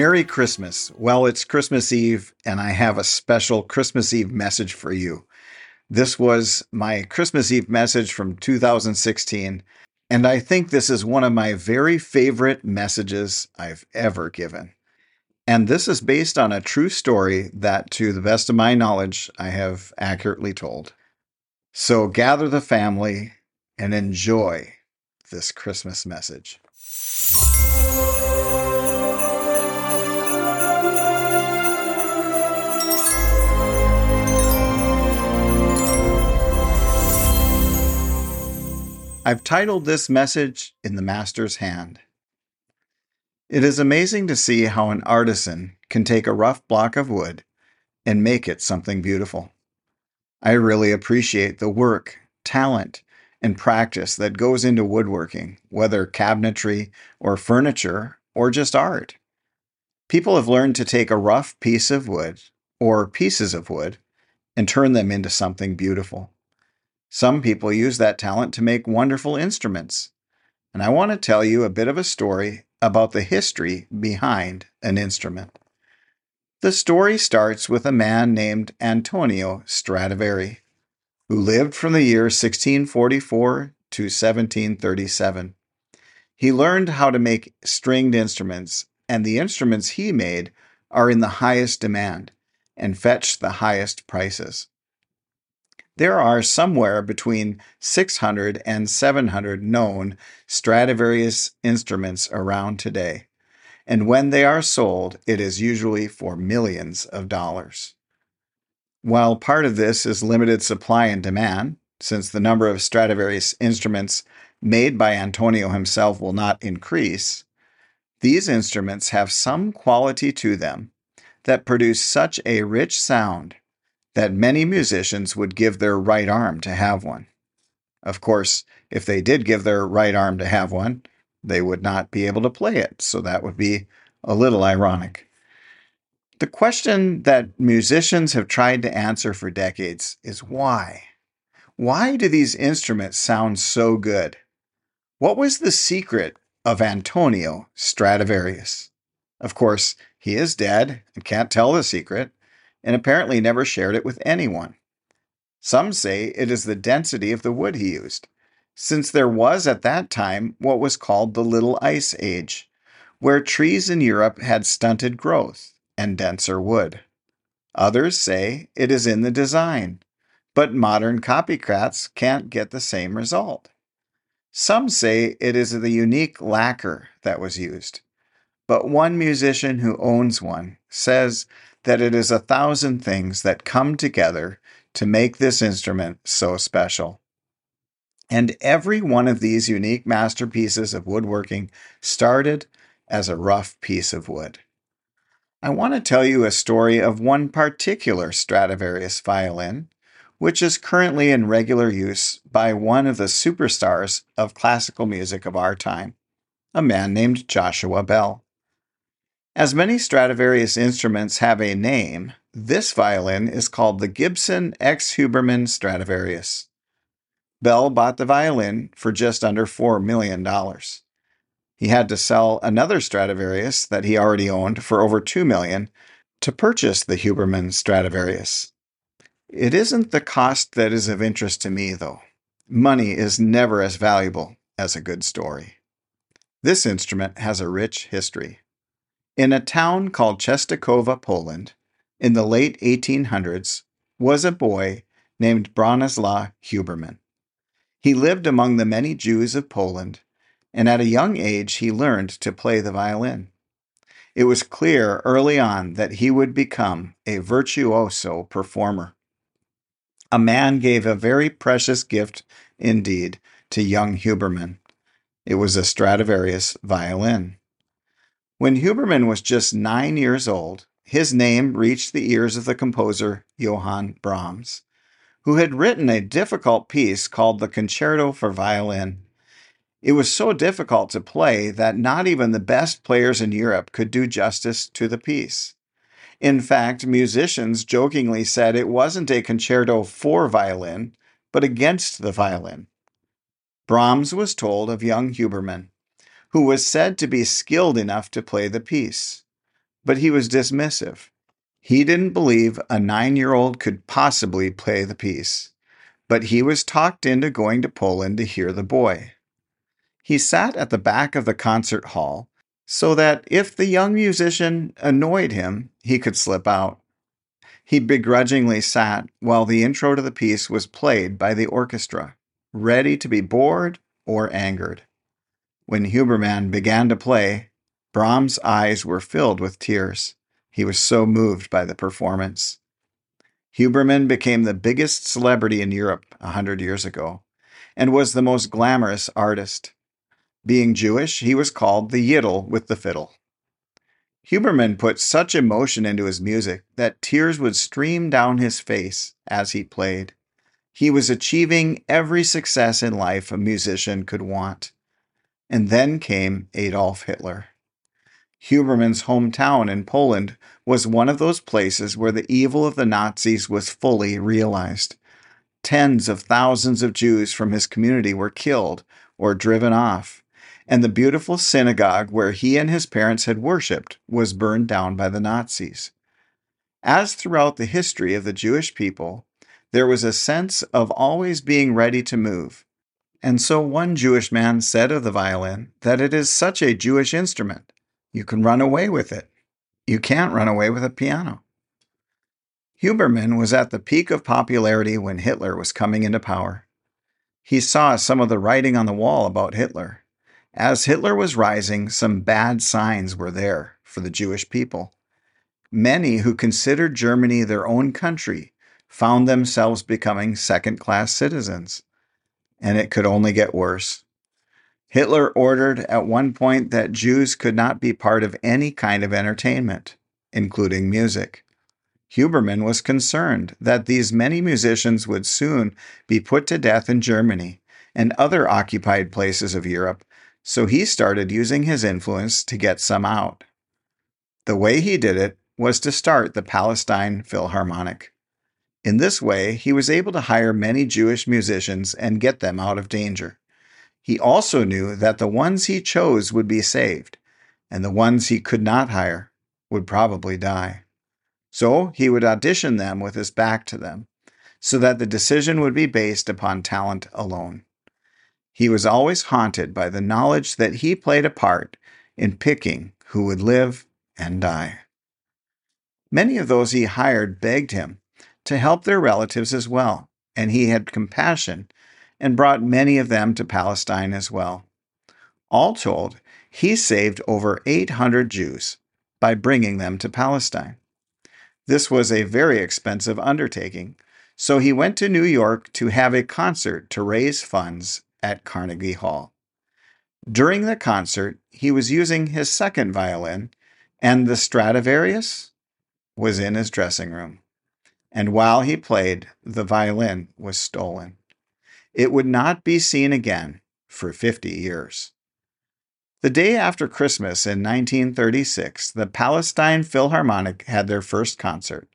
Merry Christmas. Well, it's Christmas Eve, and I have a special Christmas Eve message for you. This was my Christmas Eve message from 2016, and I think this is one of my very favorite messages I've ever given. And this is based on a true story that, to the best of my knowledge, I have accurately told. So gather the family and enjoy this Christmas message. I've titled this message In the Master's Hand. It is amazing to see how an artisan can take a rough block of wood and make it something beautiful. I really appreciate the work, talent, and practice that goes into woodworking, whether cabinetry or furniture or just art. People have learned to take a rough piece of wood or pieces of wood and turn them into something beautiful. Some people use that talent to make wonderful instruments. And I want to tell you a bit of a story about the history behind an instrument. The story starts with a man named Antonio Stradivari, who lived from the year 1644 to 1737. He learned how to make stringed instruments, and the instruments he made are in the highest demand and fetch the highest prices. There are somewhere between 600 and 700 known Stradivarius instruments around today, and when they are sold, it is usually for millions of dollars. While part of this is limited supply and demand, since the number of Stradivarius instruments made by Antonio himself will not increase, these instruments have some quality to them that produce such a rich sound that many musicians would give their right arm to have one. Of course, if they did give their right arm to have one, they would not be able to play it, so that would be a little ironic. The question that musicians have tried to answer for decades is why? Why do these instruments sound so good? What was the secret of Antonio Stradivarius? Of course, he is dead and can't tell the secret, and apparently never shared it with anyone. Some say it is the density of the wood he used, since there was at that time what was called the Little Ice Age, where trees in Europe had stunted growth and denser wood. Others say it is in the design, but modern copycats can't get the same result. Some say it is the unique lacquer that was used, but one musician who owns one says that it is a thousand things that come together to make this instrument so special. And every one of these unique masterpieces of woodworking started as a rough piece of wood. I want to tell you a story of one particular Stradivarius violin, which is currently in regular use by one of the superstars of classical music of our time, a man named Joshua Bell. As many Stradivarius instruments have a name, this violin is called the Gibson ex Huberman Stradivarius. Bell bought the violin for just under $4 million. He had to sell another Stradivarius that he already owned for over 2 million to purchase the Huberman Stradivarius. It isn't the cost that is of interest to me, though. Money is never as valuable as a good story. This instrument has a rich history. In a town called Czestochowa, Poland, in the late 1800s, was a boy named Bronislaw Huberman. He lived among the many Jews of Poland, and at a young age he learned to play the violin. It was clear early on that he would become a virtuoso performer. A man gave a very precious gift indeed to young Huberman. It was a Stradivarius violin. When Huberman was just nine years old, his name reached the ears of the composer Johann Brahms, who had written a difficult piece called the Concerto for Violin. It was so difficult to play that not even the best players in Europe could do justice to the piece. In fact, musicians jokingly said it wasn't a concerto for violin, but against the violin. Brahms was told of young Huberman who was said to be skilled enough to play the piece. but he was dismissive. He didn't believe a nine year old could possibly play the piece, but he was talked into going to Poland to hear the boy. He sat at the back of the concert hall so that if the young musician annoyed him, he could slip out. He begrudgingly sat while the intro to the piece was played by the orchestra, ready to be bored or angered. When Huberman began to play, Brahms' eyes were filled with tears. He was so moved by the performance. Huberman became the biggest celebrity in Europe a hundred years ago and was the most glamorous artist. Being Jewish, he was called the Yiddle with the fiddle. Huberman put such emotion into his music that tears would stream down his face as he played. He was achieving every success in life a musician could want. And then came Adolf Hitler. Huberman's hometown in Poland was one of those places where the evil of the Nazis was fully realized. Tens of thousands of Jews from his community were killed or driven off, and the beautiful synagogue where he and his parents had worshipped was burned down by the Nazis. As throughout the history of the Jewish people, there was a sense of always being ready to move. And so one Jewish man said of the violin that it is such a Jewish instrument you can run away with it. You can't run away with a piano. Huberman was at the peak of popularity when Hitler was coming into power. He saw some of the writing on the wall about Hitler. As Hitler was rising, some bad signs were there for the Jewish people. Many who considered Germany their own country found themselves becoming second class citizens. And it could only get worse. Hitler ordered at one point that Jews could not be part of any kind of entertainment, including music. Huberman was concerned that these many musicians would soon be put to death in Germany and other occupied places of Europe, so he started using his influence to get some out. The way he did it was to start the Palestine Philharmonic. In this way, he was able to hire many Jewish musicians and get them out of danger. He also knew that the ones he chose would be saved, and the ones he could not hire would probably die. So he would audition them with his back to them, so that the decision would be based upon talent alone. He was always haunted by the knowledge that he played a part in picking who would live and die. Many of those he hired begged him to help their relatives as well, and he had compassion and brought many of them to Palestine as well. All told, he saved over 800 Jews by bringing them to Palestine. This was a very expensive undertaking, so he went to New York to have a concert to raise funds at Carnegie Hall. During the concert, he was using his second violin, and the Stradivarius was in his dressing room. And while he played, the violin was stolen. It would not be seen again for 50 years. The day after Christmas in 1936, the Palestine Philharmonic had their first concert.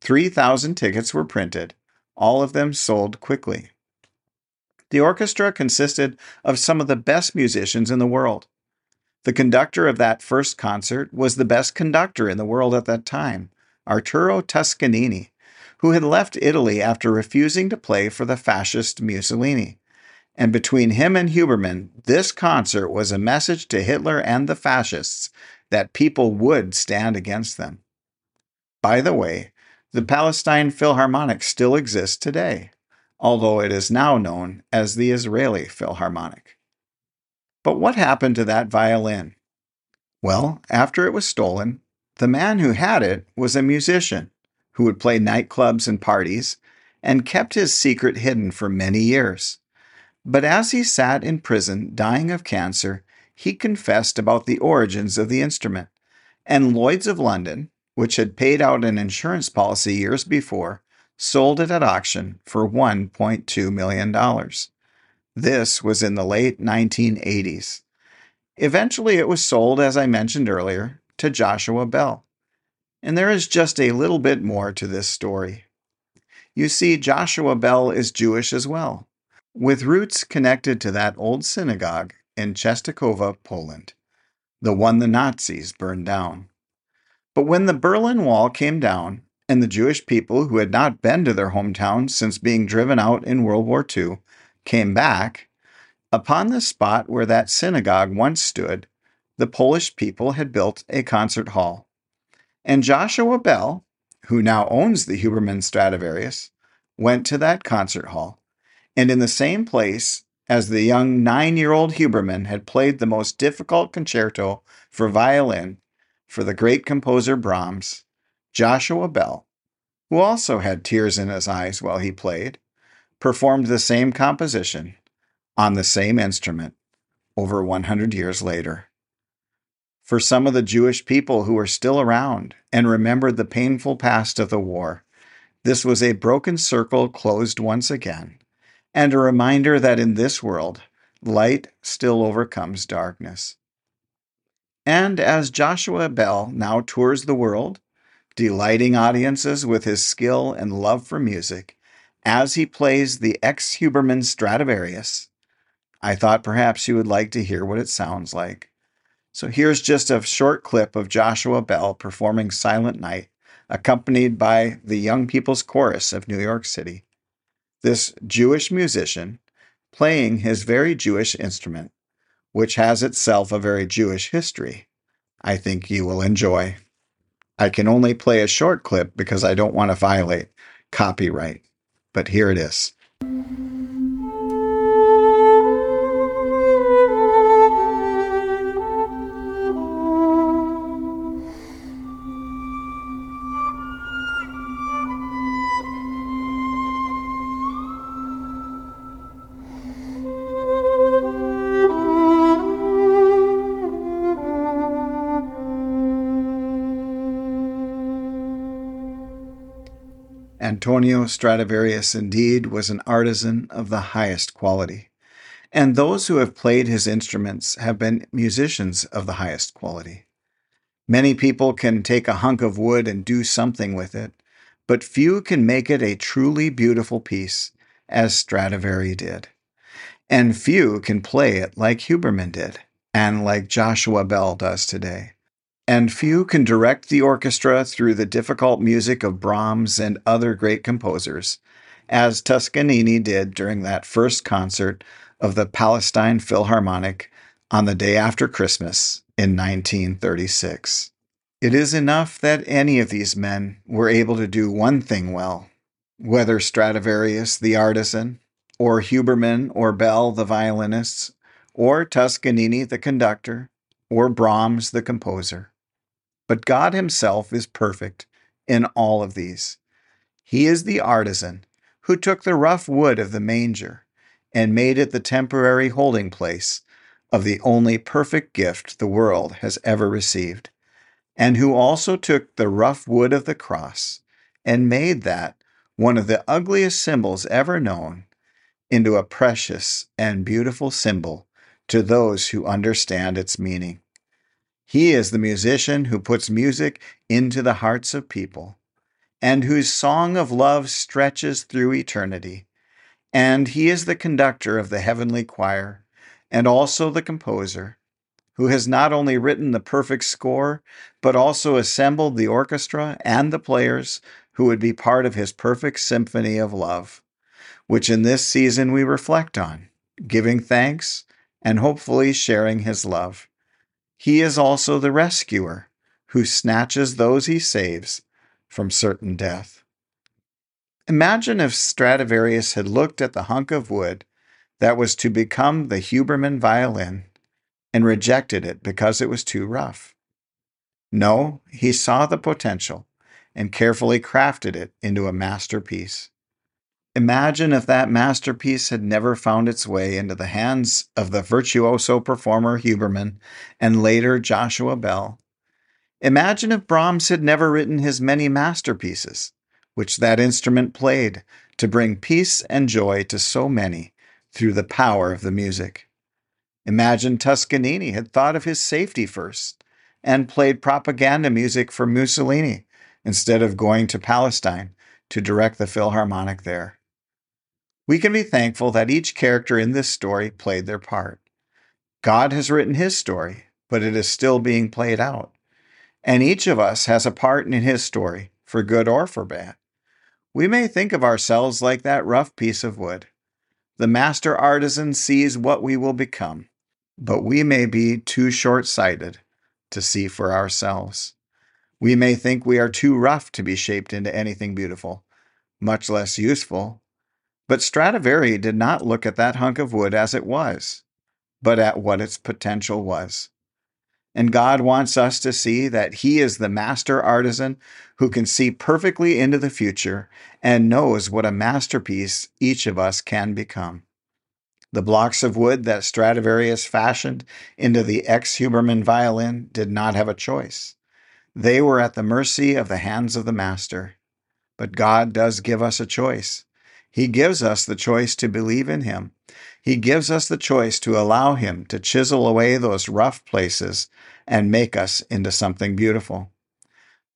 3,000 tickets were printed, all of them sold quickly. The orchestra consisted of some of the best musicians in the world. The conductor of that first concert was the best conductor in the world at that time, Arturo Toscanini, who had left Italy after refusing to play for the fascist Mussolini. And between him and Huberman, this concert was a message to Hitler and the fascists that people would stand against them. By the way, the Palestine Philharmonic still exists today, although it is now known as the Israeli Philharmonic. But what happened to that violin? Well, after it was stolen, the man who had it was a musician who would play nightclubs and parties, and kept his secret hidden for many years. But as he sat in prison dying of cancer, he confessed about the origins of the instrument, and Lloyds of London, which had paid out an insurance policy years before, sold it at auction for $1.2 million. This was in the late 1980s. Eventually, it was sold, as I mentioned earlier, to Joshua Bell. And there is just a little bit more to this story. You see, Joshua Bell is Jewish as well, with roots connected to that old synagogue in Czestochowa, Poland, the one the Nazis burned down. But when the Berlin Wall came down and the Jewish people who had not been to their hometown since being driven out in World War II came back, upon the spot where that synagogue once stood, the Polish people had built a concert hall. And Joshua Bell, who now owns the Huberman Stradivarius, went to that concert hall. And in the same place as the young nine year old Huberman had played the most difficult concerto for violin for the great composer Brahms, Joshua Bell, who also had tears in his eyes while he played, performed the same composition on the same instrument over 100 years later. For some of the Jewish people who were still around and remembered the painful past of the war, this was a broken circle closed once again, and a reminder that in this world, light still overcomes darkness. And as Joshua Bell now tours the world, delighting audiences with his skill and love for music, as he plays the ex Huberman Stradivarius, I thought perhaps you would like to hear what it sounds like. So here's just a short clip of Joshua Bell performing Silent Night, accompanied by the Young People's Chorus of New York City. This Jewish musician playing his very Jewish instrument which has itself a very Jewish history, I think you will enjoy. I can only play a short clip because I don't want to violate copyright, but here it is. Antonio Stradivarius indeed was an artisan of the highest quality, and those who have played his instruments have been musicians of the highest quality. Many people can take a hunk of wood and do something with it, but few can make it a truly beautiful piece, as Stradivari did. And few can play it like Huberman did, and like Joshua Bell does today and few can direct the orchestra through the difficult music of Brahms and other great composers, as Toscanini did during that first concert of the Palestine Philharmonic on the day after Christmas in 1936. It is enough that any of these men were able to do one thing well, whether Stradivarius the artisan, or Huberman or Bell the violinists, or Toscanini the conductor, or Brahms the composer. But God Himself is perfect in all of these. He is the artisan who took the rough wood of the manger and made it the temporary holding place of the only perfect gift the world has ever received, and who also took the rough wood of the cross and made that one of the ugliest symbols ever known into a precious and beautiful symbol to those who understand its meaning. He is the musician who puts music into the hearts of people, and whose song of love stretches through eternity. And he is the conductor of the heavenly choir, and also the composer, who has not only written the perfect score, but also assembled the orchestra and the players who would be part of his perfect symphony of love, which in this season we reflect on, giving thanks and hopefully sharing his love. He is also the rescuer who snatches those he saves from certain death. Imagine if Stradivarius had looked at the hunk of wood that was to become the Huberman violin and rejected it because it was too rough. No, he saw the potential and carefully crafted it into a masterpiece. Imagine if that masterpiece had never found its way into the hands of the virtuoso performer Huberman and later Joshua Bell. Imagine if Brahms had never written his many masterpieces, which that instrument played to bring peace and joy to so many through the power of the music. Imagine Toscanini had thought of his safety first and played propaganda music for Mussolini instead of going to Palestine to direct the Philharmonic there. We can be thankful that each character in this story played their part. God has written his story, but it is still being played out. And each of us has a part in his story, for good or for bad. We may think of ourselves like that rough piece of wood. The master artisan sees what we will become, but we may be too short sighted to see for ourselves. We may think we are too rough to be shaped into anything beautiful, much less useful. But Stradivari did not look at that hunk of wood as it was, but at what its potential was. And God wants us to see that He is the master artisan who can see perfectly into the future and knows what a masterpiece each of us can become. The blocks of wood that Stradivarius fashioned into the ex Huberman violin did not have a choice. They were at the mercy of the hands of the master. But God does give us a choice. He gives us the choice to believe in Him he gives us the choice to allow Him to chisel away those rough places and make us into something beautiful.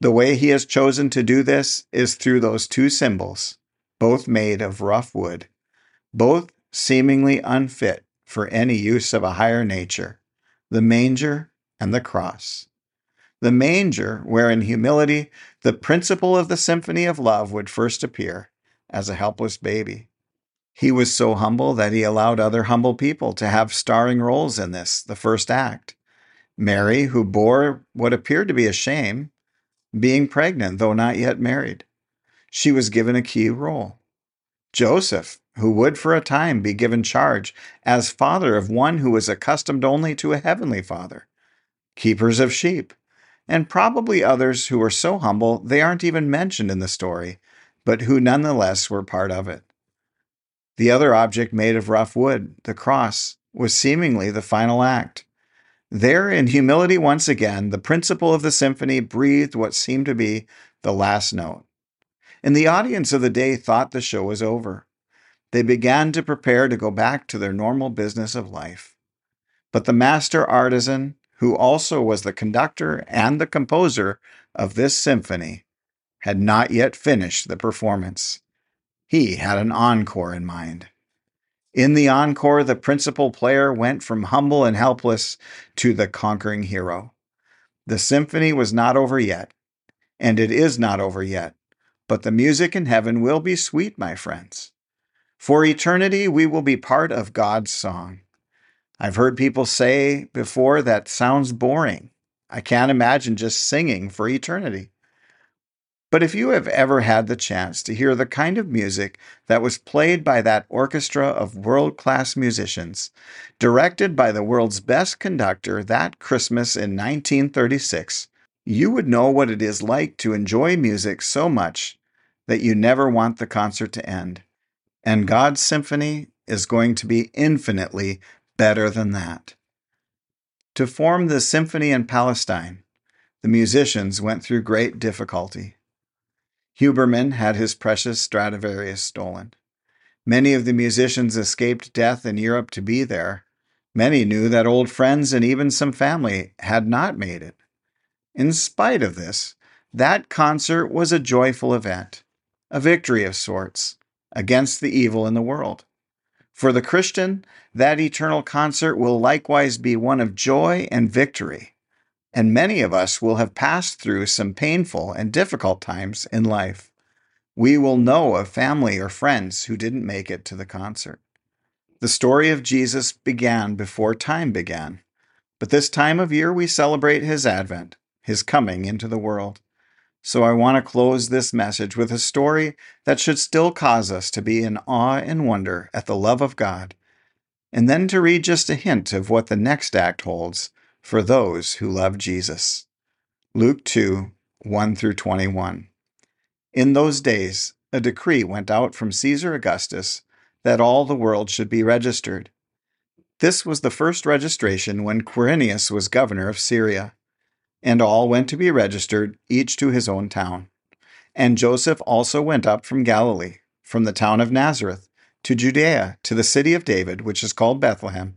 The way He has chosen to do this is through those two symbols, both made of rough wood, both seemingly unfit for any use of a higher nature the manger and the cross. The manger, where in humility the principal of the symphony of love would first appear as a helpless baby. He was so humble that he allowed other humble people to have starring roles in this, the first act. Mary, who bore what appeared to be a shame, being pregnant, though not yet married. She was given a key role. Joseph, who would for a time be given charge as father of one who was accustomed only to a heavenly father. Keepers of sheep, and probably others who were so humble they aren't even mentioned in the story, but who nonetheless were part of it. The other object made of rough wood, the cross, was seemingly the final act. There, in humility once again, the principal of the symphony breathed what seemed to be the last note. And the audience of the day thought the show was over. They began to prepare to go back to their normal business of life. But the master artisan, who also was the conductor and the composer of this symphony, had not yet finished the performance. He had an encore in mind. In the encore, the principal player went from humble and helpless to the conquering hero. The symphony was not over yet, and it is not over yet, but the music in heaven will be sweet, my friends. For eternity, we will be part of God's song. I've heard people say before that sounds boring. I can't imagine just singing for eternity. But if you have ever had the chance to hear the kind of music that was played by that orchestra of world class musicians, directed by the world's best conductor that Christmas in 1936, you would know what it is like to enjoy music so much that you never want the concert to end. And God's symphony is going to be infinitely better than that. To form the symphony in Palestine, the musicians went through great difficulty. Huberman had his precious Stradivarius stolen. Many of the musicians escaped death in Europe to be there. Many knew that old friends and even some family had not made it. In spite of this, that concert was a joyful event, a victory of sorts against the evil in the world. For the Christian, that eternal concert will likewise be one of joy and victory and many of us will have passed through some painful and difficult times in life. We will know of family or friends who didn't make it to the concert. The story of Jesus began before time began, but this time of year we celebrate his advent, his coming into the world. So I want to close this message with a story that should still cause us to be in awe and wonder at the love of God, and then to read just a hint of what the next act holds for those who love Jesus. Luke 2 1 through 21. In those days, a decree went out from Caesar Augustus that all the world should be registered. This was the first registration when Quirinius was governor of Syria. And all went to be registered, each to his own town. And Joseph also went up from Galilee, from the town of Nazareth, to Judea, to the city of David, which is called Bethlehem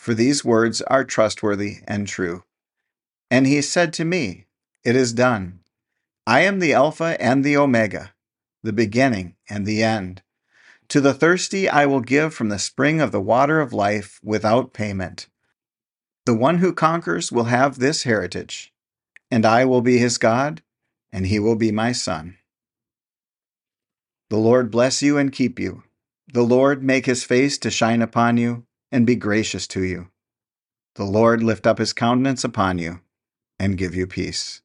for these words are trustworthy and true. And he said to me, It is done. I am the Alpha and the Omega, the beginning and the end. To the thirsty I will give from the spring of the water of life without payment. The one who conquers will have this heritage, and I will be his God, and he will be my son. The Lord bless you and keep you. The Lord make his face to shine upon you and be gracious to you. The Lord lift up his countenance upon you and give you peace.